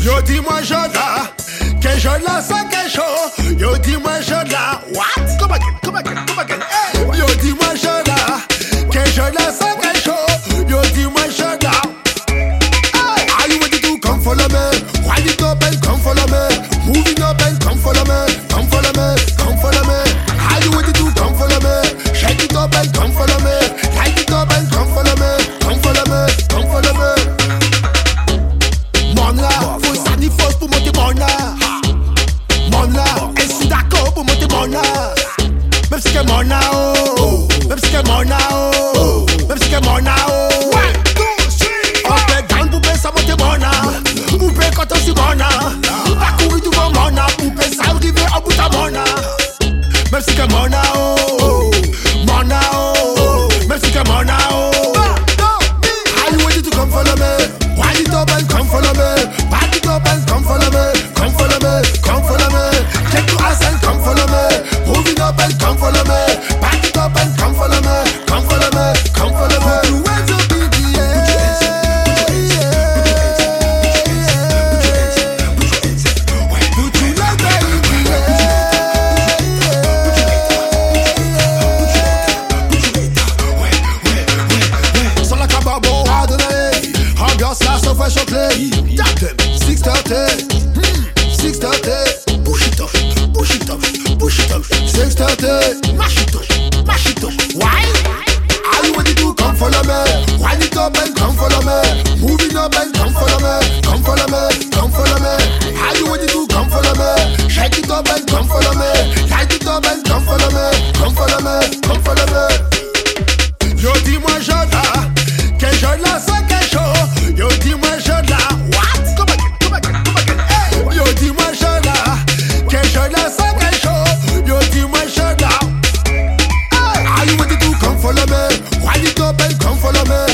Yo dis-moi je la, que je la ça que. Yo dis-moi on now. Oh. off a chocolate. Tap them. 630. 630. Push it up. Push it up. Push it up. 630. Mash it up. Mash it up. Why? All you want to do, come follow me. Wind it up and come follow me. Move it up and come follow me. Come follow me. Come follow me. All you want to do, come follow me. Shake it up and come follow me. Light it up and come follow me. Come follow me. Come follow me. háblame